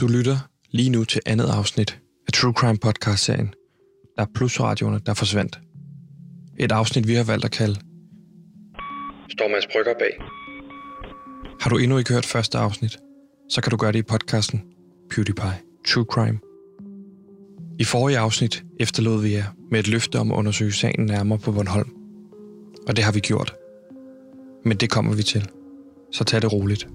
Du lytter lige nu til andet afsnit af True Crime Podcast-serien, der er plusradioerne, der forsvandt. Et afsnit, vi har valgt at kalde Stormans Brygger bag. Har du endnu ikke hørt første afsnit, så kan du gøre det i podcasten PewDiePie True Crime. I forrige afsnit efterlod vi jer med et løfte om at undersøge sagen nærmere på Bornholm. Og det har vi gjort. Men det kommer vi til. Så tag det roligt.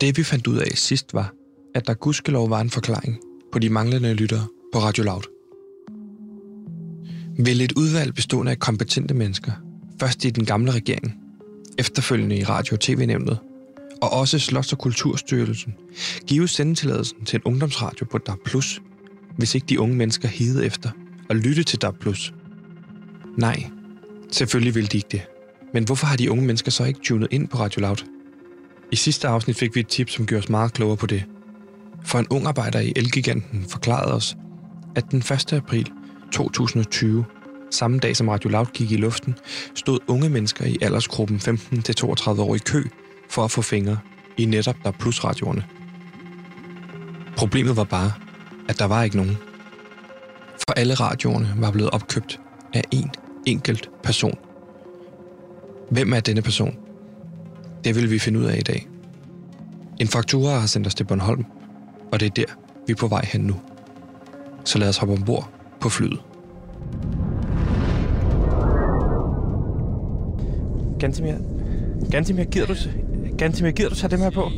Det vi fandt ud af sidst var, at der gudskelov var en forklaring på de manglende lyttere på Radio Loud. Vil et udvalg bestående af kompetente mennesker, først i den gamle regering, efterfølgende i Radio- og TV-nævnet, og også Slots- og Kulturstyrelsen, give sendetilladelsen til en ungdomsradio på DAB+, hvis ikke de unge mennesker hede efter og lytte til DAB+. Nej, selvfølgelig vil de ikke det. Men hvorfor har de unge mennesker så ikke tunet ind på Radio Loud? I sidste afsnit fik vi et tip, som gjorde os meget klogere på det. For en ung arbejder i Elgiganten forklarede os, at den 1. april 2020, samme dag som Radio Loud gik i luften, stod unge mennesker i aldersgruppen 15-32 år i kø for at få fingre i netop der plusradioerne. Problemet var bare, at der var ikke nogen. For alle radioerne var blevet opkøbt af én enkelt person. Hvem er denne person? Det vil vi finde ud af i dag. En faktura har sendt os til Bornholm, og det er der, vi er på vej hen nu. Så lad os hoppe ombord på flyet. Gantimir, Gantimir, gider du, Gantimir, gider du tage dem her på?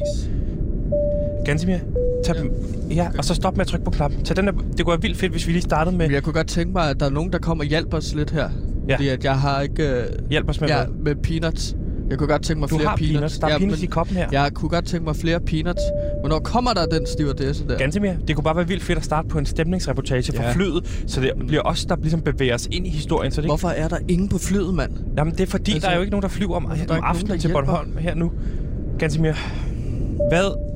Gantimir, tag dem. Ja, og så stop med at trykke på knappen. Tag den der, det kunne være vildt fedt, hvis vi lige startede med... Men jeg kunne godt tænke mig, at der er nogen, der kommer og hjælper os lidt her. Ja. Fordi at jeg har ikke... Øh, Hjælp os med ja, hvad? med peanuts. Jeg kunne godt tænke mig Du flere har peanuts. Der er ja, peanuts i koppen her. Jeg kunne godt tænke mig flere peanuts. Hvornår kommer der den stewardesse der? Gantimir, det kunne bare være vildt fedt at starte på en stemningsreportage fra Ja. flyet, så det bliver os, der ligesom bevæger os ind i historien. Så det. Hvorfor er der ingen på flyet, mand? Jamen, det er fordi, Altså, der er jo ikke nogen, der flyver om, der er om aftenen der til. Bornholm her nu. Gantimir, hvad...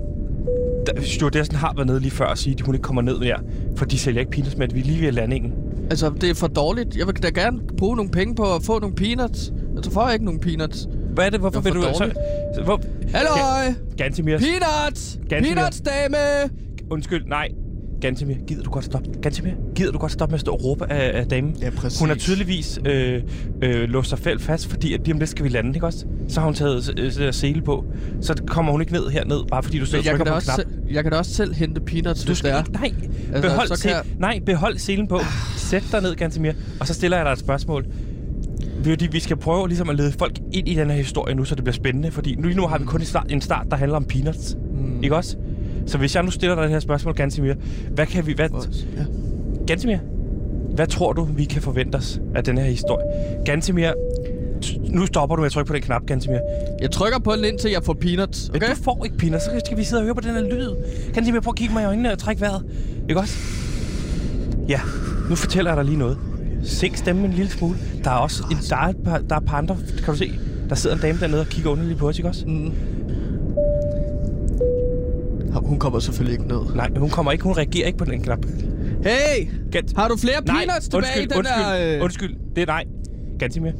Stewardessen har været nede lige før og sige, at hun ikke kommer ned mere, for de sælger ikke peanuts med, at vi er lige ved landingen. Altså, det er for dårligt. Jeg vil da gerne bruge nogle penge på at få nogle peanuts. Altså, får jeg ikke nogle peanuts. Hvad er det? Hvorfor vil du... Så, så, hvor, Halløj! Gantimir, Peanuts! Ganske Peanuts, dame! undskyld, nej. Gantimir, gider du godt stoppe? Gantimir, gider du godt stoppe med at stå og råbe af, af damen? Ja, præcis. Hun har tydeligvis øh, øh, låst sig selv fast, fordi at lige om lidt skal vi lande, ikke også? Så har hun taget øh, øh, sele på. Så kommer hun ikke ned herned, bare fordi du Men og trykker på også knap. jeg kan da også selv hente peanuts, Du hvis skal det er. nej, Altså, behold, så se, jeg- nej, behold selen på. Sæt dig ned, Gantemir, og så stiller jeg dig et spørgsmål. Fordi vi skal prøve ligesom at lede folk ind i den her historie nu, så det bliver spændende. Fordi nu, lige nu har vi kun en start, en start der handler om peanuts. Mm. Ikke også? Så hvis jeg nu stiller dig det her spørgsmål, Gantemir, hvad kan vi... Hvad, Ja. Gantemir, hvad tror du, vi kan forvente os af den her historie? Gantemir, t- nu stopper du med at trykke på den knap, Gantemir. Jeg trykker på den, indtil jeg får peanuts. Okay? du får ikke peanuts, så skal vi sidde og høre på den her lyd. Gantemir, prøv at kigge mig i øjnene og trække vejret. Ikke også? Ja, nu fortæller jeg dig lige noget. Sænk stemmen en lille smule. Der er også en, der er et par, der er par andre, kan du se? Der sidder en dame dernede og kigger underligt på os, ikke også? Mm. Hun kommer selvfølgelig ikke ned. Nej, hun kommer ikke, hun reagerer ikke på den knap. Hey! Gant- Har du flere Nej, peanuts tilbage undskyld, i den undskyld, der... Øh... undskyld. Det er nej. Gantimir.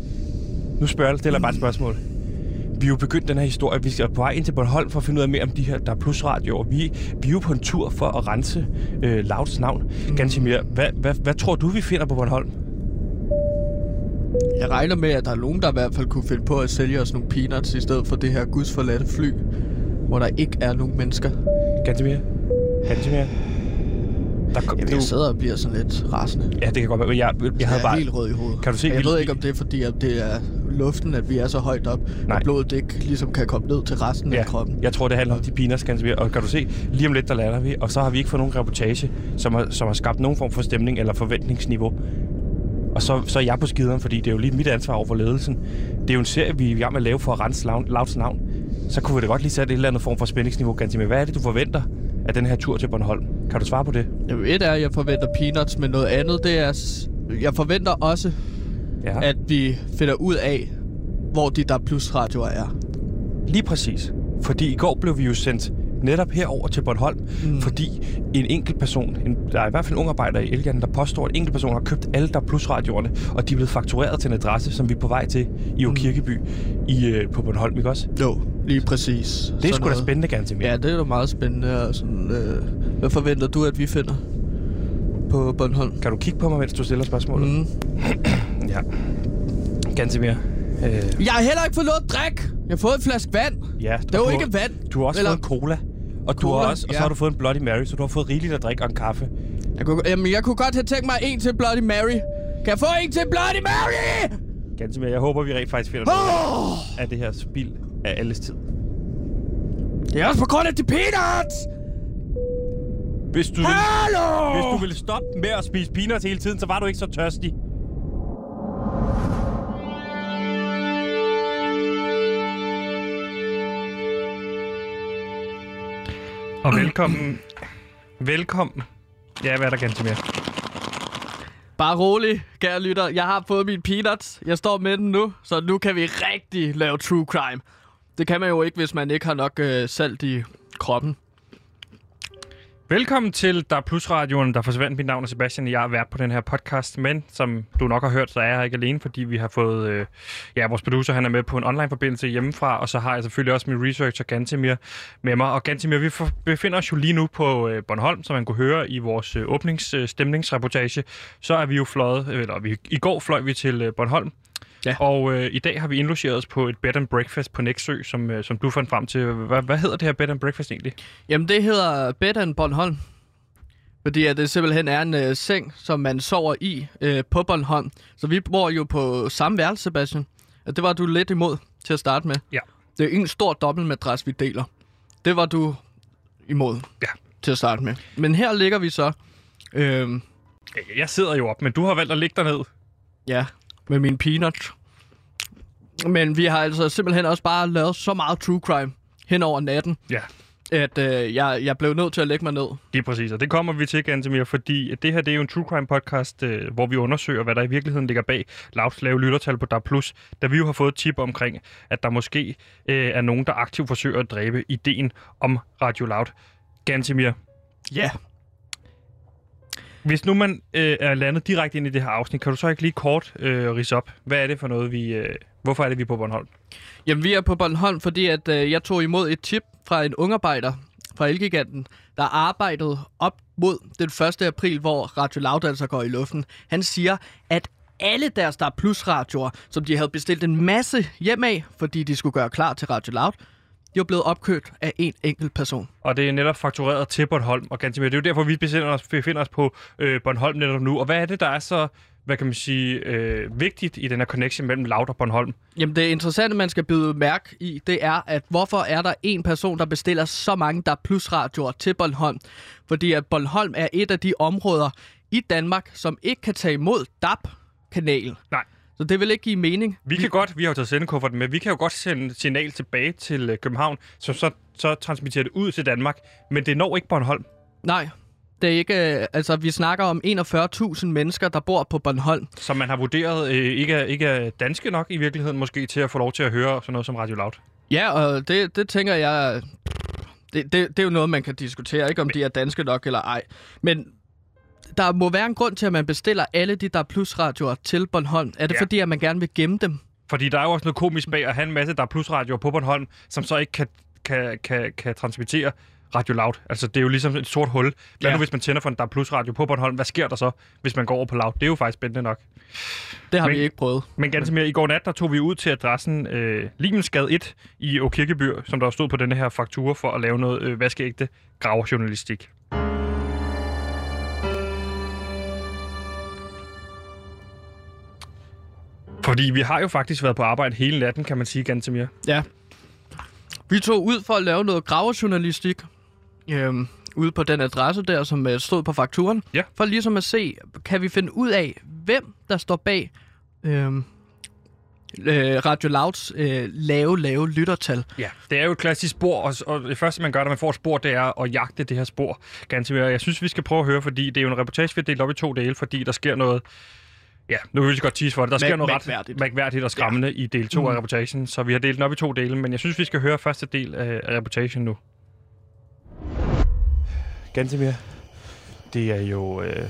Nu spørger jeg, stiller jeg bare et spørgsmål. Vi er jo begyndt den her historie. Vi skal på vej ind til Bornholm for at finde ud af mere om de her, der er plusradioer. Vi, vi er jo på en tur for at rense øh, Lauts navn. Mm. Gantimir, hvad, hvad, hvad tror du, vi finder på Bornholm? Jeg regner med, at der er nogen, der i hvert fald kunne finde på at sælge os nogle peanuts i stedet for det her gudsforladte fly, hvor der ikke er nogen mennesker. Gantimir? Gantimir? Der kom, Jamen, jeg sidder og bliver sådan lidt rasende. Ja, det kan godt være. Jeg, jeg, jeg Jeg havde er bare... helt rød i hovedet. Kan du se, Og jeg vi- ved ikke, om det er fordi, at det er luften, at vi er så højt op, Nej. at blodet ikke ligesom kan komme ned til resten Ja, af kroppen. jeg tror, det handler om de peanuts, Gansimir. Og kan du se, lige om lidt, der lander vi, og så har vi ikke fået nogen reportage, som har, som har skabt nogen form for stemning eller forventningsniveau. Og så, så er jeg på skideren, fordi det er jo lige mit ansvar over for ledelsen. Det er jo en serie, vi er i gang med at lave for at rense Lavs navn. Så kunne vi da godt lige sætte et eller andet form for spændingsniveau, Gansimir. Hvad er det, du forventer af den her tur til Bornholm? Kan du svare på det? Jamen, et er, at jeg forventer peanuts, men noget andet, det er... Jeg forventer også, Ja. at vi finder ud af, hvor de der plus radioer er. Lige præcis. Fordi i går blev vi jo sendt netop herover til Bornholm, mm. fordi en enkelt person, en, der er i hvert fald en ung arbejder i Elgaden, der påstår, at en enkelt person har købt alle der plusradioerne, og de er blevet faktureret til en adresse, som vi er på vej til i mm. Kirkeby i, øh, på Bornholm, ikke også? Jo, lige præcis. Det er sgu da spændende, Ganske Ja, det er da meget spændende. Og sådan, øh, hvad forventer du, at vi finder på Bornholm? Kan du kigge på mig, mens du stiller spørgsmålet? Mm. ja. Ganske mere. Øh... Jeg har heller ikke fået noget at drikke. Jeg har fået en flaske vand. Ja, det er jo ikke vand. Du har også Eller... fået en cola. Og, cola, du har også, og så har du fået en Bloody Mary, så du har fået rigeligt at drikke og en kaffe. Jeg kunne, jamen, jeg kunne godt have tænkt mig en til Bloody Mary. Kan jeg få en til Bloody Mary? Ganske mere. Jeg håber, vi rent faktisk finder oh! noget af det her spil af alles tid. Det er også på grund af de peanuts! Hvis du, Hallo! Ville, hvis du ville stoppe med at spise peanuts hele tiden, så var du ikke så tørstig. Og velkommen. velkommen. Ja, hvad er der ganske mere? Bare rolig, kære lytter. Jeg har fået min peanuts. Jeg står med den nu, så nu kan vi rigtig lave true crime. Det kan man jo ikke, hvis man ikke har nok øh, salt i kroppen. Velkommen til Der Plus Radioen, der forsvandt. Mit navn er Sebastian, jeg er vært på den her podcast. Men som du nok har hørt, så er jeg ikke alene, fordi vi har fået... Øh, ja, vores producer han er med på en online-forbindelse hjemmefra, og så har jeg selvfølgelig også min researcher Gantemir med mig. Og Gantemir, vi befinder os jo lige nu på øh, Bornholm, som man kunne høre i vores øh, åbningsstemningsreportage. Øh, så er vi jo fløjet, eller vi, i går fløj vi til øh, Bornholm, Ja. Og øh, i dag har vi indlogeret os på et bed and breakfast på Nexø, som, øh, som du fandt frem til. Hvad, hvad hedder det her bed and breakfast egentlig? Jamen, det hedder Bed and Bornholm. Fordi at det simpelthen er en øh, seng, som man sover i øh, på Bornholm. Så vi bor jo på samme værelse, Sebastian. Og det var du lidt imod til at starte med. Ja. Det er en stor dobbeltmadras, vi deler. Det var du imod ja. til at starte med. Men her ligger vi så... Øh, jeg sidder jo op, men du har valgt at ligge derned. Ja, med min peanut. Men vi har altså simpelthen også bare lavet så meget true crime hen over natten. Ja at øh, jeg, jeg blev nødt til at lægge mig ned. Lige præcis, og det kommer vi til, Gantemir, fordi det her det er jo en true crime podcast, øh, hvor vi undersøger, hvad der i virkeligheden ligger bag lavt lave lyttertal på DAB+, da vi jo har fået tip omkring, at der måske øh, er nogen, der aktivt forsøger at dræbe ideen om Radio Loud. Gantemir. Ja. Hvis nu man øh, er landet direkte ind i det her afsnit, kan du så ikke lige kort øh, rise op? Hvad er det for noget, vi... Øh, hvorfor er det, vi er på Bornholm? Jamen, vi er på Bornholm, fordi at, øh, jeg tog imod et tip fra en ungarbejder fra Elgiganten, der arbejdede op mod den 1. april, hvor Radio Loud altså går i luften. Han siger, at alle deres der plus radioer, som de havde bestilt en masse hjem af, fordi de skulle gøre klar til Radio Loud, de er blevet opkøbt af en enkelt person. Og det er netop faktureret til Bornholm og Gantimir. Det er jo derfor, vi befinder os, befinder os på øh, Bornholm netop nu. Og hvad er det, der er så hvad kan man sige, øh, vigtigt i den her connection mellem Laud og Bornholm? Jamen det interessante, man skal byde mærke i, det er, at hvorfor er der en person, der bestiller så mange der plusradioer til Bornholm? Fordi at Bornholm er et af de områder i Danmark, som ikke kan tage imod DAB-kanalen. Nej. Så det vil ikke give mening. Vi kan godt, vi har jo taget sendekufferten med, vi kan jo godt sende signal tilbage til øh, København, som så, så transmitterer det ud til Danmark, men det når ikke Bornholm. Nej, det er ikke, øh, altså, vi snakker om 41.000 mennesker, der bor på Bornholm. Som man har vurderet øh, ikke, er, ikke er danske nok i virkeligheden, måske til at få lov til at høre sådan noget som Radio Loud. Ja, og det, det tænker jeg... Det, det, det er jo noget, man kan diskutere, ikke om Men... de er danske nok eller ej. Men der må være en grund til, at man bestiller alle de der plusradioer til Bornholm. Er det ja. fordi, at man gerne vil gemme dem? Fordi der er jo også noget komisk bag at have en masse der plusradioer på Bornholm, som så ikke kan, kan, kan, kan transmittere Radio Loud. Altså, det er jo ligesom et sort hul. Hvad ja. nu, hvis man tænder for en DAB radio på Bornholm? Hvad sker der så, hvis man går over på Loud? Det er jo faktisk spændende nok. Det har men, vi ikke prøvet. Men ganske mere, i går nat, der tog vi ud til adressen øh, Limensgade 1 i Åkirkeby, som der stod på denne her faktura for at lave noget øh, vaskeægte graverjournalistik. Fordi vi har jo faktisk været på arbejde hele natten, kan man sige, ganske mere. Ja. Vi tog ud for at lave noget gravejournalistik øhm, ude på den adresse der, som øh, stod på fakturen. Ja. For ligesom at se, kan vi finde ud af, hvem der står bag øhm, øh, Radio Louds øh, lave, lave lyttertal. Ja, det er jo et klassisk spor, og, og det første, man gør, når man får et spor, det er at jagte det her spor. Ganske Jeg synes, vi skal prøve at høre, fordi det er jo en reportage, vi har delt op i to dele, fordi der sker noget Ja, nu vil vi godt tease for det. Der sker Mærk- noget ret mærkværdigt. og skræmmende ja. i del 2 mm. af Mm. reportagen, så vi har delt den op i to dele, men jeg synes, vi skal høre første del af, reportagen nu. Gantemir, det er jo øh,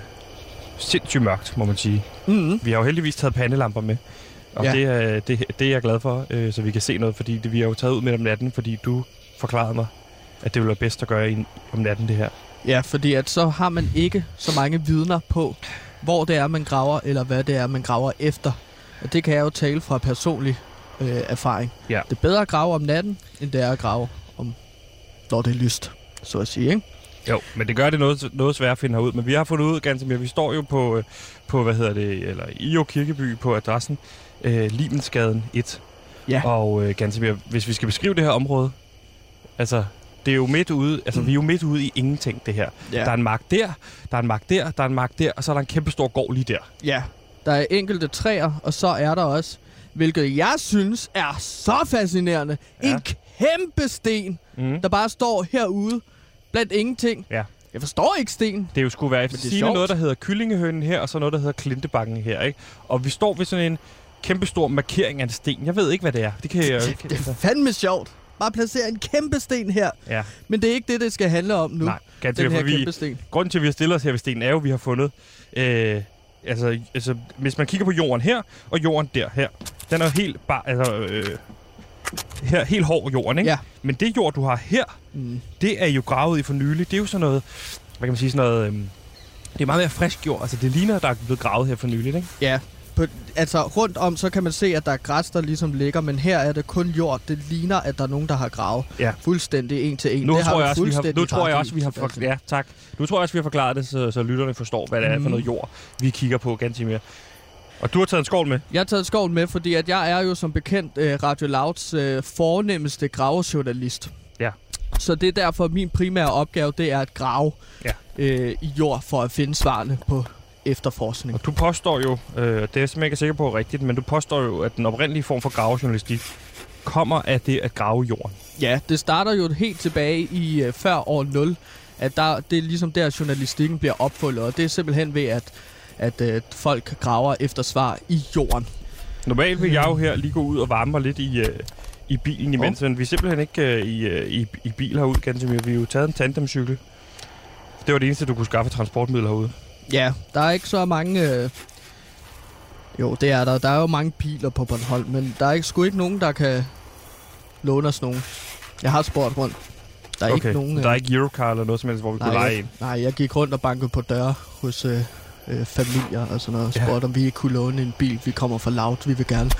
sindssygt mørkt, må man sige. Mm-hmm. Vi har jo heldigvis taget pandelamper med, og ja. Det, er, det, det er jeg glad for, øh, så vi kan se noget, fordi det, vi har jo taget ud midt om natten, fordi du forklarede mig, at det ville være bedst at gøre om natten det her. Ja, fordi at så har man ikke så mange vidner på, hvor det er, man graver, eller hvad det er, man graver efter. Og det kan jeg jo tale fra personlig øh, erfaring. Ja. Det er bedre at grave om natten, end det er at grave om, når det er lyst, så at sige, ikke? Jo, men det gør det noget, noget svært at finde herud. Men vi har fundet ud, Gantemir, vi står jo på, øh, på hvad hedder det, eller i Jo Kirkeby på adressen øh, Limensgaden 1. Ja. Og øh, Gantemir, hvis vi skal beskrive det her område, altså, det er jo midt ude, altså mm. vi er jo midt ude i ingenting, det her. Ja. Der er en mark der, der er en mark der, der er en mark der, og så er der en kæmpe stor gård lige der. Ja, der er enkelte træer, og så er der også, hvilket jeg synes er så fascinerende, Ja. en kæmpe sten, Mm. der bare står herude blandt ingenting. Ja. Jeg forstår ikke sten. Det er jo skulle være er sigende noget, der hedder kyllingehønen her, og så noget, der hedder klintebakken her, ikke? Og vi står ved sådan en kæmpe stor markering af en sten. Jeg ved ikke, hvad det er. Det kan jeg jo ikke... Det er fandme sjovt. Bare placere en kæmpe sten her. Ja, Men det er ikke det, det skal handle om nu. nej. Gantemir, den her vi, kæmpe sten. Grunden til, at vi har stillet os her ved stenen, er jo, at vi har fundet... Øh, altså, altså, hvis man kigger på jorden her, og jorden der her, den er jo helt bare... Altså, øh, her, helt hård jorden, ikke? Ja. Men det jord, du har her, Mm. det er jo gravet i for nylig. Det er jo sådan noget... Hvad kan man sige? Sådan noget... Øh, det er meget mere frisk jord. Altså, det ligner, der er blevet gravet her for nylig, ikke? Ja, på, altså rundt om, så kan man se, at der er græs, der ligesom ligger, men her er det kun jord. Det ligner, at der er nogen, der har gravet Ja. fuldstændig en til en. Nu det tror jeg også, vi har, nu tror jeg også, vi har for, Sebastian. ja, tak. Nu tror jeg også, vi har forklaret det, så, så lytterne forstår, hvad det er for Mhm. noget jord, vi kigger på ganske mere. Og du har taget en skål med. Jeg har taget skoven med, fordi at jeg er jo som bekendt øh, Radio Louds øh, fornemmeste gravejournalist. Ja. Så det er derfor, min primære opgave, det er at grave Ja. øh, i jord for at finde svarene på efterforskning. Og du påstår jo, øh, det er jeg simpelthen ikke sikker på er rigtigt, men du påstår jo, at den oprindelige form for gravejournalistik kommer af det at grave jorden. Ja, det starter jo helt tilbage i øh, før år 0, at der, det er ligesom der, journalistikken bliver opfundet, og det er simpelthen ved, at, at øh, folk graver efter svar i jorden. Normalt vil jeg jo her lige gå ud og varme mig lidt i, øh, i bilen imens, men vi er simpelthen ikke øh, i, øh, i, i bil herude, ganske mere. Vi har jo taget en tandemcykel. Det var det eneste, du kunne skaffe transportmidler herude. Ja, der er ikke så mange... Øh... Jo, det er der. Der er jo mange biler på Bornholm, men der er ikke, sgu ikke nogen, der kan låne os nogen. Jeg har spurgt rundt. Der er okay. ikke nogen... Der er ikke Eurocar eller noget som helst, hvor vi kunne nej, lege jeg, en. nej, jeg gik rundt og bankede på døre hos øh, øh, familier og sådan noget. Og Ja. spurgte, om vi ikke kunne låne en bil. Vi kommer fra Loud. Vi vil gerne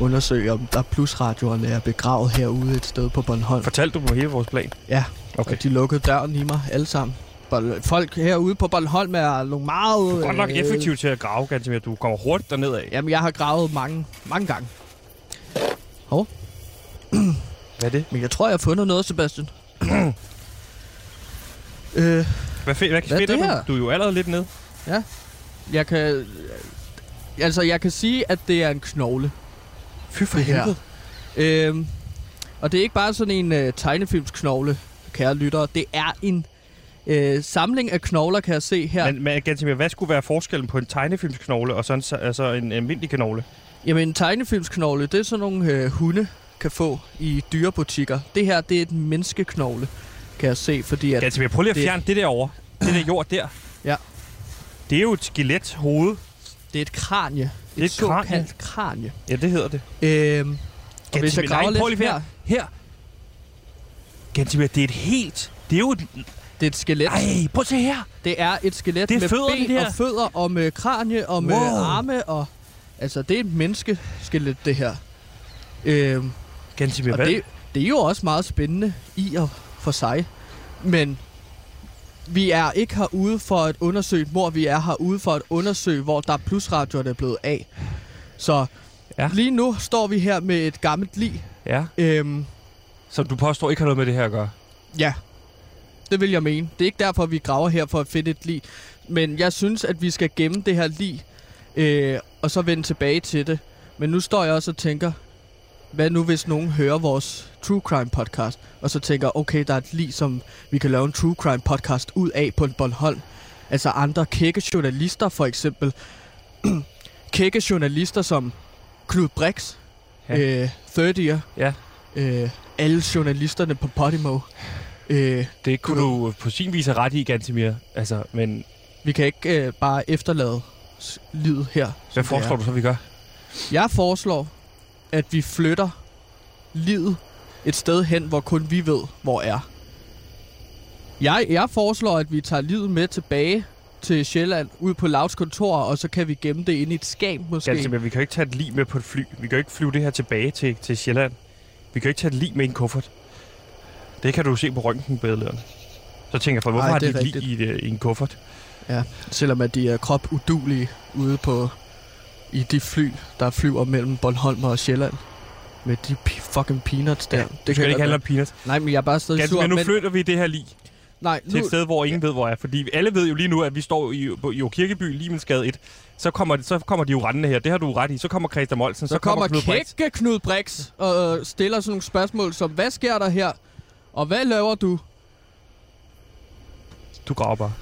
undersøge, om der plusradioerne er begravet herude et sted på Bornholm. Fortalte du dem hele vores plan? Ja, Okay. og de lukkede døren i mig alle sammen. Bol- Folk herude på Bornholm er nogle meget... Du er godt nok øh, effektiv til at grave, ganske mere. Du kommer hurtigt derned af. Jamen, jeg har gravet mange, mange gange. Hvad er det? Men jeg tror, jeg har fundet noget, Sebastian. øh, Hvad, fe- hvad, Hvad er det du? her? Du er jo allerede lidt ned. jeg kan... Altså, jeg kan sige, at det er en knogle. Fy for helvede. Øhm, og det er ikke bare sådan en øh, tegnefilmsknogle, kære lyttere. Det er en øh, samling af knogler, kan jeg se her. Men, men ganske mere, hvad skulle være forskellen på en tegnefilmsknogle og sådan, så- altså en almindelig knogle? Jamen, en tegnefilmsknogle, det er sådan nogle øh, hunde kan få i dyrebutikker. Det her, det er et menneskeknogle, kan jeg se, fordi at... Ganske mere, prøv lige at det- fjerne det der over. Det der jord der. Ja. Det er jo et skelet hoved. Det er et kranje. Det er et et såkaldt kranje. Ja, det hedder det. Øhm, og hvis jeg graver lidt her, Her. Ganske mere, det er et helt... Det er jo et... det er et skelet. Ej, prøv at se her. Det er et skelet Det er med fødderne ben der. og fødder og med kranje og med Wow. arme og... Altså, det er et menneskeskelet, det her. Ganske mere, og hvad? det, det er jo også meget spændende i og for sig. Men vi er ikke herude for at undersøge hvor vi er herude for at undersøge, hvor der er plusradioer, der er blevet af. Så ja. lige nu står vi her med et gammelt lig. Ja. Øhm, Som du påstår ikke har noget med det her at gøre. Ja, det vil jeg mene. Det er ikke derfor, vi graver her for at finde et lig. Men jeg synes, at vi skal gemme det her lig, øh, og så vende tilbage til det. Men nu står jeg også og tænker, hvad nu hvis nogen hører vores True Crime podcast, og så tænker, okay, der er et lig, som vi kan lave en True Crime podcast ud af på en Bornholm. Altså andre kække journalister for eksempel. kække journalister som Knud Brix, Ja. øh, Third Year, Ja. øh, alle journalisterne på Podimo. Øh, Det kunne du på sin vis have ret i, Gantemir. Altså, men vi kan ikke øh, bare efterlade livet her. hvad foreslår du så, vi gør? Jeg foreslår, at vi flytter livet et sted hen, hvor kun vi ved, hvor er. Jeg, jeg foreslår, at vi tager livet med tilbage til Sjælland, ud på Lauts kontor, og så kan vi gemme det inde i et skab måske. Gantemir, vi kan jo ikke tage et lig med på et fly. Vi kan jo ikke flyve det her tilbage til, til Sjælland. Vi kan jo ikke tage et lig med i en kuffert. Det kan du se på røntgenbillederne. Så tænker jeg, for, hvorfor Ej, har de et lig i, et- i en kuffert? Ja, selvom at de er krop udulige ude på i de fly, der flyver mellem Bornholm og Sjælland. Med de fucking peanuts der. Ja, det skal ikke handle om peanuts. Nej, men jeg er bare stadig Gantemir, sur. nu men, flytter vi det her lig nej, til et nu, sted, hvor ingen ved, hvor er. Fordi alle ved jo lige nu, at vi står i, på, i Kirkeby, Limensgade 1. Så kommer, så kommer de jo rendende her. Det har du ret i. Så kommer Christa Molsen. så, kommer Knud Brix. Knud Brix og øh, stiller sådan nogle spørgsmål som, hvad sker der her? Og hvad laver du? Du graver bare.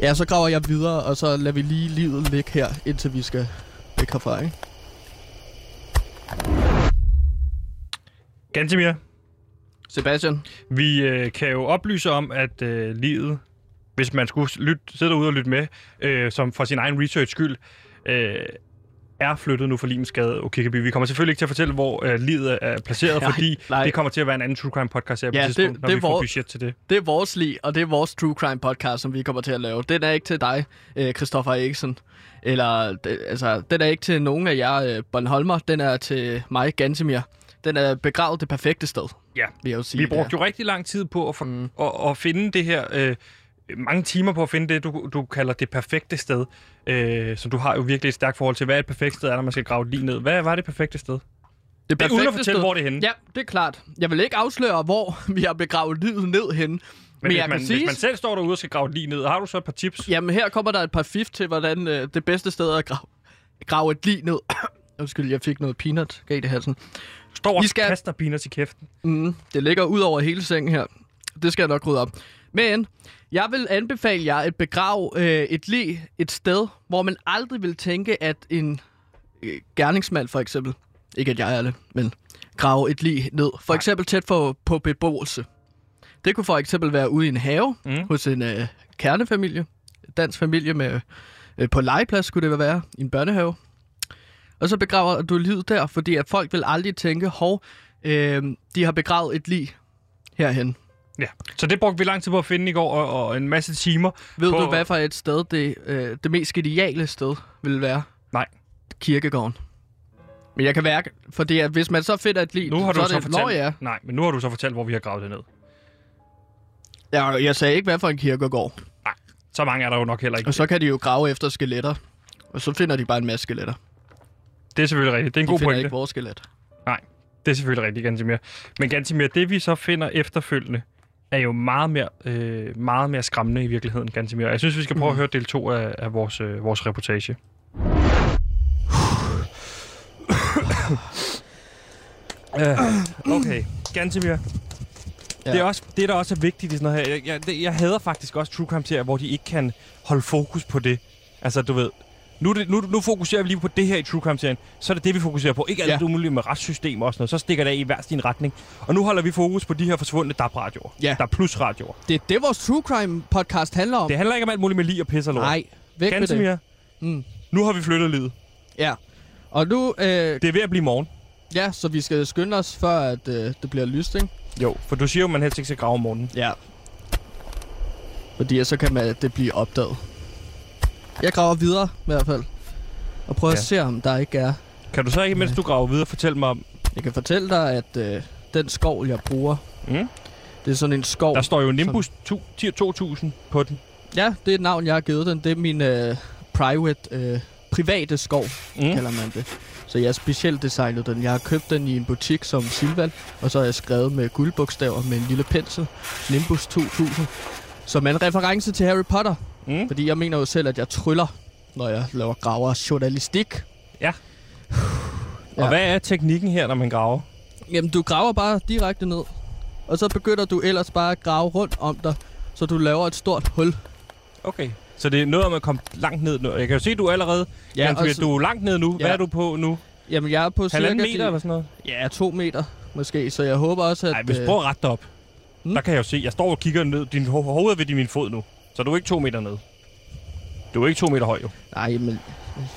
Ja, så graver jeg videre, og så lader vi lige livet ligge her, indtil vi skal væk herfra, ikke? Gantemir, Sebastian? Vi øh, kan jo oplyse om, at øh, livet, hvis man skulle lytte, sidde derude og lytte med, øh, som for sin egen research skyld, øh, er flyttet nu fra Limensgade og Kirkeby. Vi kommer selvfølgelig ikke til at fortælle, hvor øh, livet er placeret, Nej, fordi nej. det kommer til at være en anden True Crime podcast her på Ja, ja, det- tidspunkt, når det vi får vor- budget til det. Det er vores liv, og det er vores True Crime podcast, som vi kommer til at lave. Den er ikke til dig, øh, Christoffer Eriksen. Eller, det, altså, den er ikke til nogen af jer øh, Bornholmer. Den er til mig, Gantemir. Den er begravet det perfekte sted, Ja, vil jeg jo sige. vi brugte jo rigtig lang tid på at, for, mm. at, at finde det her... Øh, mange timer på at finde det, du, du kalder det perfekte sted. Øh, så du har jo virkelig et stærkt forhold til, hvad et perfekt sted er, når man skal grave lige ned. Hvad var det perfekte sted? det Det er uden at fortælle, sted. hvor det er henne. Ja, det er klart. Jeg vil ikke afsløre, hvor vi har begravet livet ned henne. Men, Men, jeg man, kan sige, hvis man selv står derude og skal grave lige ned, har du så et par tips? jamen her kommer der et par fif til, hvordan øh, det bedste sted er at grave, grave et lig ned. Undskyld, jeg fik noget peanut galt i halsen. Står og I skal- kaster peanuts i kæften. Mm, det ligger ud over hele sengen her. Det skal jeg nok rydde op. Men jeg vil anbefale jer at begrave øh, et lig et sted, hvor man aldrig vil tænke, at en øh, gerningsmand for eksempel, ikke at jeg er det, men grave et lig ned. For Nej. eksempel tæt for, på beboelse. Det kunne for eksempel være ude i en have Mm. hos en øh, kernefamilie. Dansk familie med øh, på legeplads skulle det være, i en børnehave. Og så begraver du livet der, fordi at folk vil aldrig tænke, hov, øh, de har begravet et lig herhen. Ja. Så det brugte vi lang tid på at finde i går, og, og en masse timer. Ved På- du, hvad for et sted det, øh, det mest ideale sted vil være? Nej. Kirkegården. Men jeg kan værke, fordi at hvis man så finder et Nu har så du er så det, fortalt... Nå ja. Nej, men nu har du så fortalt, hvor vi har gravet det ned. Jeg, jeg sagde ikke, hvad for en kirkegård. Så mange er der jo nok heller ikke. Og så kan de jo grave efter skeletter. Og så finder de bare en masse skeletter. Det er selvfølgelig rigtigt. Det er en De god finder pointe. ikke vores skelet. Det er selvfølgelig rigtigt, Gantimir. Men Gantimir, det vi så finder efterfølgende, er jo meget mere, øh, meget mere skræmmende i virkeligheden, Gantimir. Jeg synes, vi skal prøve Mm. at høre del 2 af, af vores, øh, vores reportage. Okay, Gantimir. Ja. Det, er også, det, der også er vigtigt i sådan noget her, jeg, jeg, jeg hader faktisk også true crime serier, hvor de ikke kan holde fokus på det. Altså, du ved, nu, det, nu, nu fokuserer vi lige på det her i True Crime-serien. Så er det det, vi fokuserer på. Ikke alt Ja. ja. umuligt med retssystem og sådan noget. Så stikker det af i hver sin retning. Og nu holder vi fokus på de her forsvundne DAB-radioer. Ja. Der plus radioer. Det er det, vores True Crime podcast handler om. Det handler ikke om alt muligt med lige og pisse og lort. Nej, væk med det. Mm. nu har vi flyttet livet. Ja. Og nu, øh, Det er ved at blive morgen. ja, så vi skal skynde os, før at, øh, det bliver lyst, ikke? Jo, for du siger jo, at man helst ikke skal grave om morgenen. Ja. Fordi så kan man, det blive opdaget. Jeg graver videre, i hvert fald. Og prøver ja. At se, om der ikke er... Kan du så ikke, mens du graver videre, fortælle mig om... Jeg kan fortælle dig, at øh, den skov, jeg bruger, Mm? det er sådan en skov... Der står jo Nimbus 2 2000 på den. Ja, det er et navn, jeg har givet den. Det er min øh, private, øh, private skov, Mm? kalder man det. Så jeg har specielt designet den. Jeg har købt den i en butik som Silvan, og så har jeg skrevet med guldbogstaver med en lille pensel. Nimbus 2000. Som er en reference til Harry Potter. Mm? Fordi jeg mener jo selv, at jeg tryller, når jeg laver graver journalistik. Ja. Ja. Og hvad er teknikken her, når man graver? Jamen, du graver bare direkte ned. Og så begynder du ellers bare at grave rundt om dig, så du laver et stort hul. Okay. Så det er noget om at komme langt ned nu. Jeg kan jo se, at du er allerede... Ja, Ja, og ja, så- du er langt ned nu. Hvad Ja. er du på nu? Jamen, jeg er på cirka... meter eller sådan noget? Ja, to meter måske, så jeg håber også, at... Nej, hvis øh, du prøver at rette dig op, Hmm? der kan jeg jo se, jeg står og kigger ned. Din ho- hoved er ved din fod nu. Så du er ikke to meter ned. Du er ikke to meter høj, jo. Nej, men...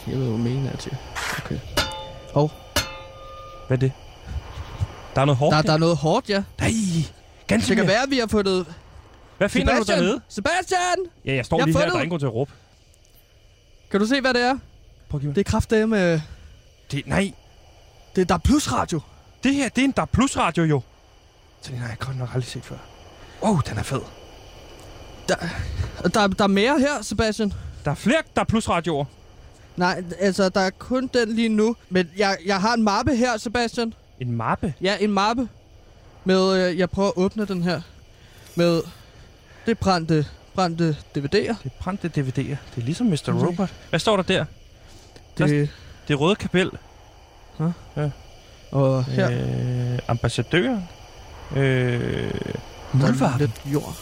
Jeg vil jo mene, at jeg... Okay. Hov, Hvad er det? Der er noget hårdt der, der er noget hårdt, ja. Nej, ganske Det kan mere. være, at vi har fundet... Hvad finder du Sebastian! dernede? Sebastian! Ja, jeg står Jeg lige her. Der er ingen grund til at råbe. Kan du se, hvad det er? Prøv at give mig. Det er kraftedeme... Det, nej, Det er der er plusradio. det her, det er en DAB Plus radio jo. Så den har jeg godt nok aldrig set før. Wow, den er fed. Der, der, der er mere her, Sebastian. Der er flere DAB Plus radioer. Nej, altså, der er kun den lige nu. Men jeg, jeg har en mappe her, Sebastian. En mappe. Ja, en mappe. Med, øh, jeg prøver at åbne den her. Med, det er brændte, brændte DVD'er. Det er brændte DVD'er. Det er ligesom Mr. Mhm. Robot. Hvad står der der? Det, Det er Røde Kapel. og her, Øh, ambassadøren. Øh, der Muldvarpen. er lidt jord.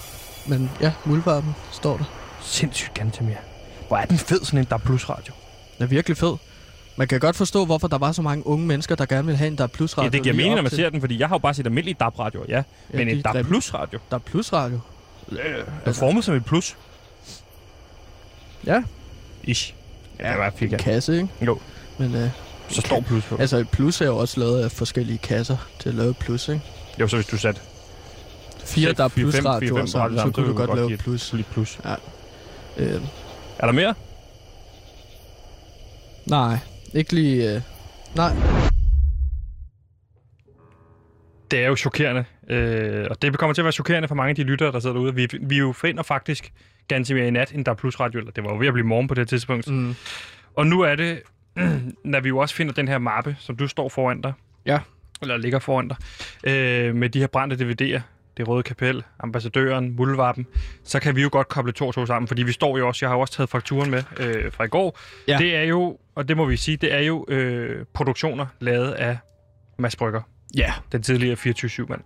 Men ja, muldvarpen står der. Sindssygt Gantemir. Hvor er den fed, sådan en DAB Plus radio. Den er virkelig fed. Man kan godt forstå, hvorfor der var så mange unge mennesker, der gerne ville have en der er plus radio. Ja, det giver mening, når man til- ser den, fordi jeg har jo bare set almindelige DAB-radioer, ja. Ja, Men en DAB. Plus radio. Der er plus radio. Den er formet som et plus. Ja. Ish. Ja, det var fik En kasse, ikke? Jo. Men øh, Så står plus på. altså et plus er jo også lavet af forskellige kasser til at lave plus, ikke? Jo, så hvis du satte Fire, der er plus radioer fem sammen, så radioer, kunne du godt lave et plus. plus. Øh, Er der mere? nej, ikke lige... Øh, nej. Det er jo chokerende, øh, og det kommer til at være chokerende for mange af de lyttere, der sidder derude. Vi, vi jo finder faktisk ganske mere i nat, end der er plus radio, eller det var jo ved at blive morgen på det tidspunkt. Mm. Og nu er det, når vi jo også finder den her mappe, som du står foran dig. Ja. Eller ligger foran dig. Øh, med de her brændte DVD'er. Det Røde Kapel, Ambassadøren, Muldvarpen. Så kan vi jo godt koble to og to sammen, fordi vi står jo også, jeg har jo også taget fakturen med øh, fra i går. Ja. Det er jo, og det må vi sige, det er jo øh, produktioner lavet af Mads Brygger. Ja. Den tidligere 24-7-mand.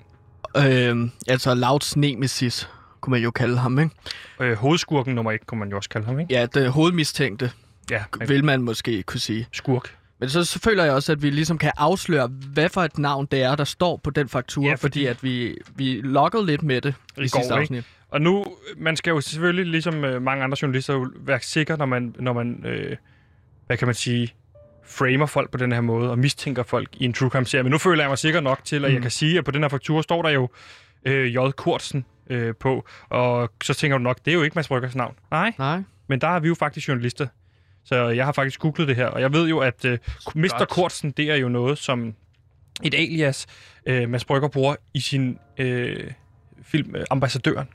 Øh, altså Louds nemesis, kunne man jo kalde ham, ikke? Øh, hovedskurken nummer et, kunne man jo også kalde ham, ikke? Ja, den hovedmistænkte, Ja, vil man måske kunne sige. skurk. Men så, så føler jeg også, at vi ligesom kan afsløre, hvad for et navn det er, der står på den faktura, Ja, fordi- fordi... at vi, vi lokkede lidt med det i, I sidste går, ikke? afsnit. Og nu, man skal jo selvfølgelig, ligesom øh, mange andre journalister, jo være sikker, når man, når man øh, hvad kan man sige, framer folk på den her måde, og mistænker folk i en true crime serie. Men nu føler jeg mig sikker nok til, at mm. jeg kan sige, at på den her faktura står der jo øh, J. Kurtsen øh, på, og så tænker du nok, det er jo ikke Mads Bryggers navn. Nej, Nej. men der er vi jo faktisk journalister. Så jeg har faktisk googlet det her, og jeg ved jo, at øh, Mr. Kortsen, det er jo noget, som et alias, øh, Mads Brygger bruger i sin øh, film øh, Ambassadøren,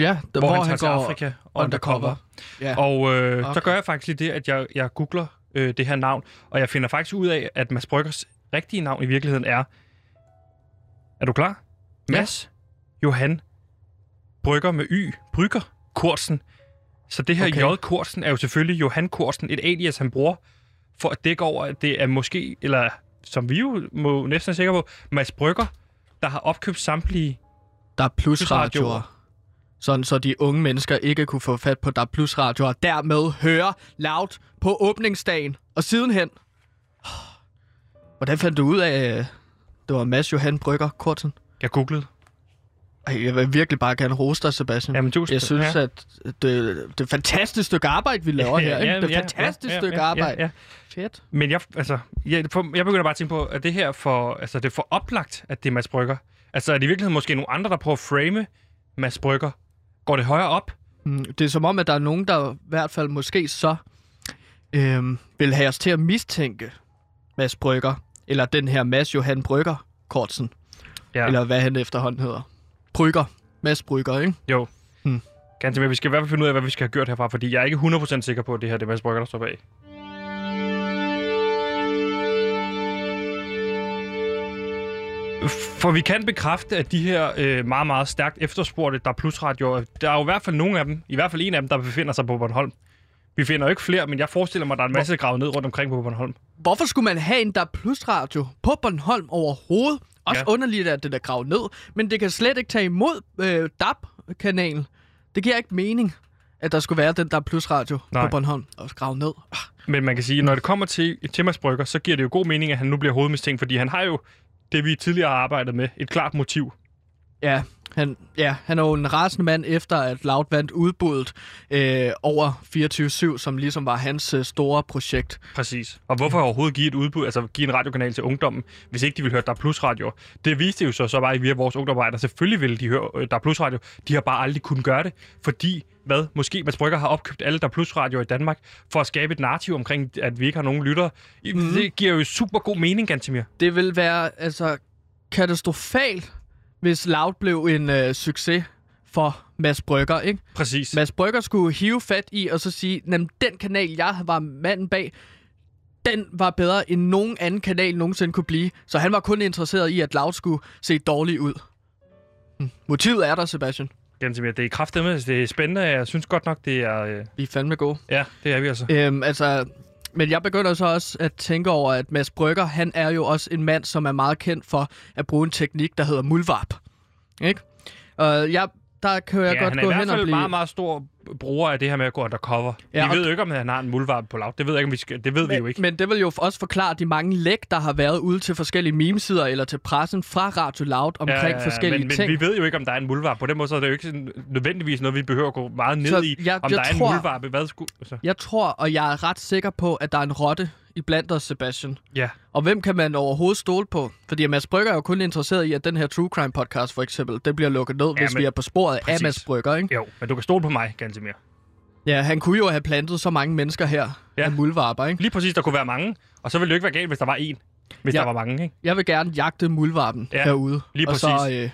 Ja, der, hvor, hvor, han han går Afrika undercover. undercover. Ja. Og øh, okay. så gør jeg faktisk det, at jeg, jeg googler øh, det her navn, og jeg finder faktisk ud af, at Mads Bryggers rigtige navn i virkeligheden er... Er du klar? Ja. Mads Johan Brygger med Y. Brygger Korsen. Så det her okay. J. Korsen er jo selvfølgelig Johan Korsen, et alias, han bruger for at dække over, at det er måske, eller som vi jo må næsten er sikre på, Mads Brygger, der har opkøbt samtlige Der er Plusradioer. plusradioer. Sådan så de unge mennesker ikke kunne få fat på der er plusradioer, og dermed høre loud på åbningsdagen. Og sidenhen... Hvordan fandt du ud af, øh, det var Mads Johan Brygger Kortsen? Jeg googlede. Ej, jeg vil virkelig bare gerne rose dig, Sebastian. Jamen, du, Jeg synes, ja. at det, det er et fantastisk stykke arbejde, vi laver her. Ikke? Det er et fantastisk stykke arbejde. Ja, ja. Fedt. Men jeg, altså, jeg, jeg begynder bare at tænke på, at det her for, altså, det er for oplagt, at det er Mads Brygger. Altså, er det i virkeligheden måske nogle andre, der prøver at frame Mads Brygger? Går det højere op? Mm, Det er som om, at der er nogen, der i hvert fald måske så øhm, vil have os til at mistænke Mads Brygger, eller den her Mads Johan Brygger Kortsen, Ja. ja. eller hvad han efterhånden hedder. Brygger. Mads Brygger, ikke? Jo. Hmm. Ganske mere. Vi skal i hvert fald finde ud af, hvad vi skal have gjort herfra, fordi jeg er ikke 100% sikker på, at det her det er Mads Brygger, der står bag. For vi kan bekræfte, at de her øh, meget, meget stærkt efterspurgte, der er plusradioer, der er jo i hvert fald nogle af dem, i hvert fald en af dem, der befinder sig på Bornholm. Vi finder jo ikke flere, men jeg forestiller mig, at der er en masse gravet ned rundt omkring på Bornholm. Hvorfor skulle man have en der plusradio på Bornholm overhovedet? Også Ja. underligt, at det er gravet ned, men det kan slet ikke tage imod øh, DAB-kanalen. Det giver ikke mening. at der skulle være den der plusradio Nej. på Bornholm og grave ned. Men man kan sige, når det kommer til, Mads Brygger, så giver det jo god mening, at han nu bliver hovedmistænkt, fordi han har jo det, vi tidligere har arbejdet med, et klart motiv. Ja, han, ja, han er jo en rasende mand efter, at Loud vandt udbuddet øh, over 24-7, som ligesom var hans øh, store projekt. Præcis. Og hvorfor overhovedet give et udbud, altså give en radiokanal til ungdommen, hvis ikke de vil høre Der er Plus Radio? Det viste jo så, så bare via vores ungdomsarbejder. Selvfølgelig ville de høre øh, Der er Plus Radio. De har bare aldrig kunnet gøre det, fordi hvad? Måske Mads Brygger har opkøbt alle Der er Plus Radio i Danmark for at skabe et narrativ omkring, at vi ikke har nogen lyttere. Mm. Det giver jo super god mening, Gantemir. Det vil være altså katastrofalt, hvis Loud blev en øh, succes for Mads Brygger, ikke? Præcis. Mads Brygger skulle hive fat i og så sige, at den kanal, jeg var manden bag, den var bedre end nogen anden kanal nogensinde kunne blive. Så han var kun interesseret i, at Loud skulle se dårlig ud. Hm. Motivet er der, Sebastian. Gantemir, det er kraftedeme, det er spændende. Jeg synes godt nok, det er... Øh... Vi er fandme gode. Ja, det er vi altså. Øhm, altså, men jeg begynder så også at tænke over, at Mads Brygger, han er jo også en mand, som er meget kendt for at bruge en teknik, der hedder mulvarp. Ikke? Og jeg, der kan jeg ja, godt han er gå i hvert hen og fald blive... meget, meget stor bruger af det her med at gå undercover. Ja, Ja, og- vi ved jo ikke, om han har en muldvarp på lav. Det ved, jeg ikke, om vi skal... det ved vi jo ikke. Men det vil jo også forklare de mange læk, der har været ude til forskellige memesider eller til pressen fra Radio Loud omkring forskellige men, ting. Men vi ved jo ikke, om der er en muldvarp. På den måde så er det jo ikke sådan, nødvendigvis noget, vi behøver at gå meget ned Så i. jeg- om jeg der er tror- en muldvarp. Hvad skulle... Så. Jeg tror, og jeg er ret sikker på, at der er en rotte i blandt os, Sebastian. Ja, Og hvem kan man overhovedet stole på? Fordi Mads Brygger er jo kun interesseret i, at den her True Crime podcast for eksempel, det bliver lukket ned, Ja, hvis men- vi er på sporet af Præcis. Mads Brygger, ikke? jo. Men du kan stole på mig, Gantemir. Ja, han kunne jo have plantet så mange mennesker her Ja. af muldvarper, ikke? Lige præcis, der kunne være mange. Og så ville det jo ikke være galt, hvis der var en. Hvis Ja. der var mange, ikke? Jeg vil gerne jagte muldvarpen Ja, herude. lige og så præcis. øh,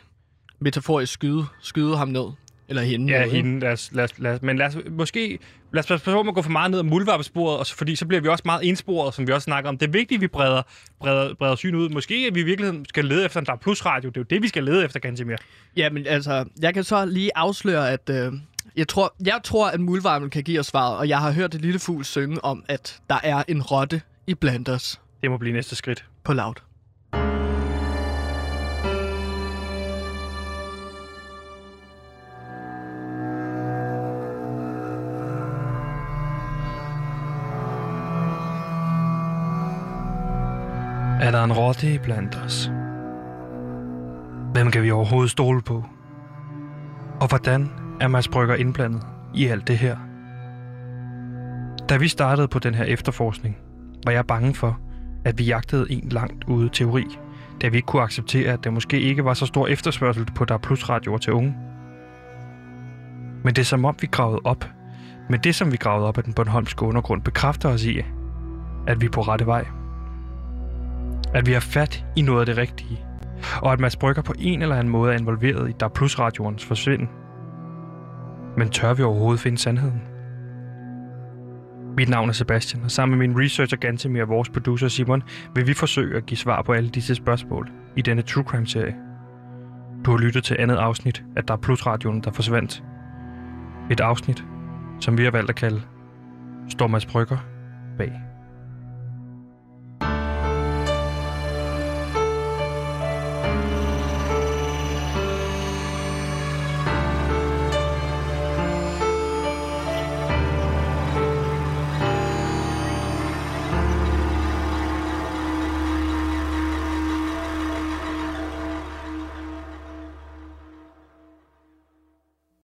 metaforisk skyde, skyde ham ned. Eller hende. Ja, ikke? hende. Lad os, lad os, lad os, men lad os måske... Lad os passe på med at gå for meget ned ad muldvarpesporet, og så, fordi så bliver vi også meget ensporet, som vi også snakker om. Det er vigtigt, at vi breder, breder, breder syn ud. Måske at vi i virkeligheden skal lede efter en der er plus radio. Det er jo det, vi skal lede efter, Gantemir. Ja, men altså, jeg kan så lige afsløre, at øh, jeg, tror, jeg tror, at muldvarpen kan give os svaret, og jeg har hørt et lille fugl synge om, at der er en rotte i blandt os Det må blive næste skridt. på loud. Er der en rotte blandt os? Hvem kan vi overhovedet stole på? Og hvordan er Mads Brygger indblandet i alt det her? Da vi startede på den her efterforskning, var jeg bange for, at vi jagtede en langt ude teori, da vi ikke kunne acceptere, at der måske ikke var så stor efterspørgsel på der plus radioer til unge. Men det er som om vi gravede op. Men det som vi gravede op af den Bornholmske undergrund bekræfter os i, at vi er på rette vej at vi har fat i noget af det rigtige, og at Mads Brygger på en eller anden måde er involveret i der plus radioens forsvinden. Men tør vi overhovedet finde sandheden? Mit navn er Sebastian, og sammen med min researcher Gantemir og vores producer Simon, vil vi forsøge at give svar på alle disse spørgsmål i denne True Crime-serie. Du har lyttet til andet afsnit af Der Plus radioen, der forsvandt. Et afsnit, som vi har valgt at kalde Står Mads Brygger bag